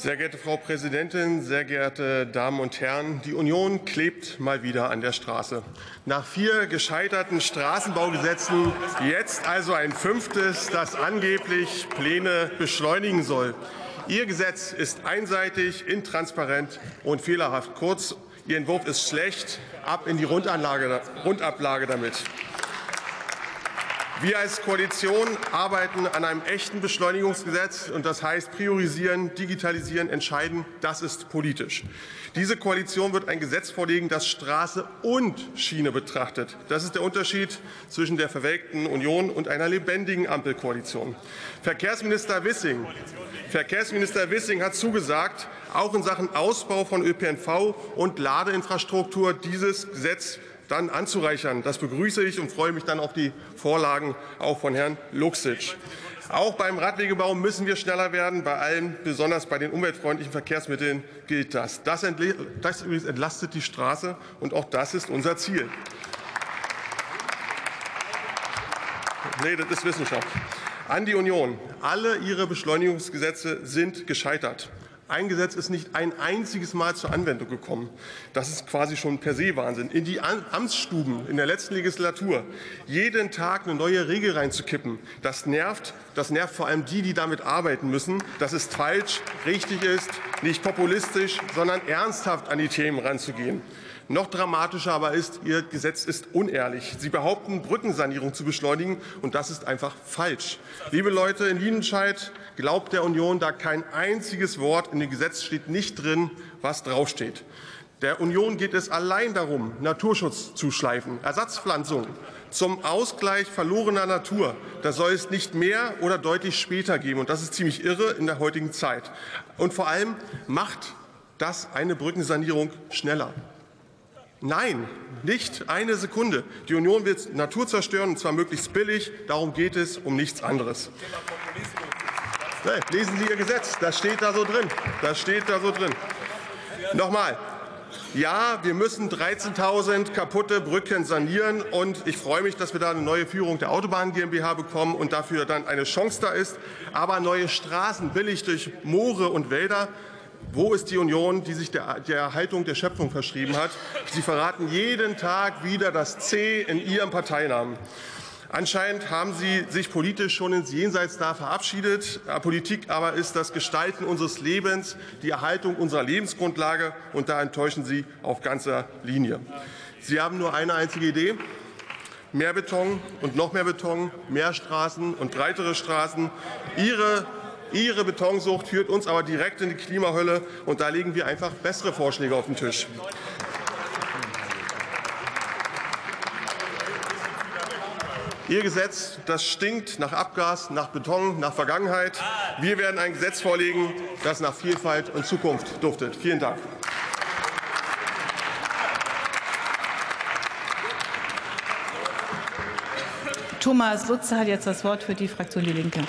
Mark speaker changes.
Speaker 1: Sehr geehrte Frau Präsidentin, sehr geehrte Damen und Herren! Die Union klebt mal wieder an der Straße. Nach vier gescheiterten Straßenbaugesetzen jetzt also ein fünftes, das angeblich Pläne beschleunigen soll. Ihr Gesetz ist einseitig, intransparent und fehlerhaft. Kurz, Ihr Entwurf ist schlecht. Ab in die Rundablage damit. Wir als Koalition arbeiten an einem echten Beschleunigungsgesetz, und das heißt priorisieren, digitalisieren, entscheiden. Das ist politisch. Diese Koalition wird ein Gesetz vorlegen, das Straße und Schiene betrachtet. Das ist der Unterschied zwischen der verwelkten Union und einer lebendigen Ampelkoalition. Verkehrsminister Wissing, Verkehrsminister Wissing hat zugesagt, auch in Sachen Ausbau von ÖPNV und Ladeinfrastruktur dieses Gesetz dann anzureichern. Das begrüße ich und freue mich dann auf die Vorlagen auch von Herrn Luxic. Auch beim Radwegebau müssen wir schneller werden. Bei allen, besonders bei den umweltfreundlichen Verkehrsmitteln, gilt das. Das, das entlastet die Straße, und auch das ist unser Ziel. Nee, das ist Wissenschaft. An die Union. Alle Ihre Beschleunigungsgesetze sind gescheitert. Ein Gesetz ist nicht ein einziges Mal zur Anwendung gekommen. Das ist quasi schon per se Wahnsinn. In die Amtsstuben in der letzten Legislatur jeden Tag eine neue Regel reinzukippen, das nervt. Das nervt vor allem die, die damit arbeiten müssen. Das ist falsch, richtig ist, nicht populistisch, sondern ernsthaft an die Themen ranzugehen. Noch dramatischer aber ist, Ihr Gesetz ist unehrlich. Sie behaupten, Brückensanierung zu beschleunigen, und das ist einfach falsch. Liebe Leute in Lienenscheid, glaubt der Union da kein einziges Wort. In dem Gesetz steht nicht drin, was draufsteht. Der Union geht es allein darum, Naturschutz zu schleifen, Ersatzpflanzungen zum Ausgleich verlorener Natur. Das soll es nicht mehr oder deutlich später geben. Und das ist ziemlich irre in der heutigen Zeit. Und vor allem macht das eine Brückensanierung schneller. Nein, nicht eine Sekunde. Die Union will Natur zerstören, und zwar möglichst billig. Darum geht es, um nichts anderes. Lesen Sie Ihr Gesetz, das steht da so drin. Das steht da so drin. Nochmal. Ja, wir müssen 13.000 kaputte Brücken sanieren. Und ich freue mich, dass wir da eine neue Führung der Autobahn GmbH bekommen und dafür dann eine Chance da ist. Aber neue Straßen billig durch Moore und Wälder, wo ist die Union, die sich der, der Erhaltung der Schöpfung verschrieben hat? Sie verraten jeden Tag wieder das C in Ihrem Parteinamen. Anscheinend haben Sie sich politisch schon ins Jenseits da verabschiedet. Politik aber ist das Gestalten unseres Lebens, die Erhaltung unserer Lebensgrundlage, und da enttäuschen Sie auf ganzer Linie. Sie haben nur eine einzige Idee. Mehr Beton und noch mehr Beton, mehr Straßen und breitere Straßen. Ihre Ihre Betonsucht führt uns aber direkt in die Klimahölle, und da legen wir einfach bessere Vorschläge auf den Tisch. Ihr Gesetz, das stinkt nach Abgas, nach Beton, nach Vergangenheit. Wir werden ein Gesetz vorlegen, das nach Vielfalt und Zukunft duftet. Vielen Dank.
Speaker 2: Thomas Lutze hat jetzt das Wort für die Fraktion Die Linke.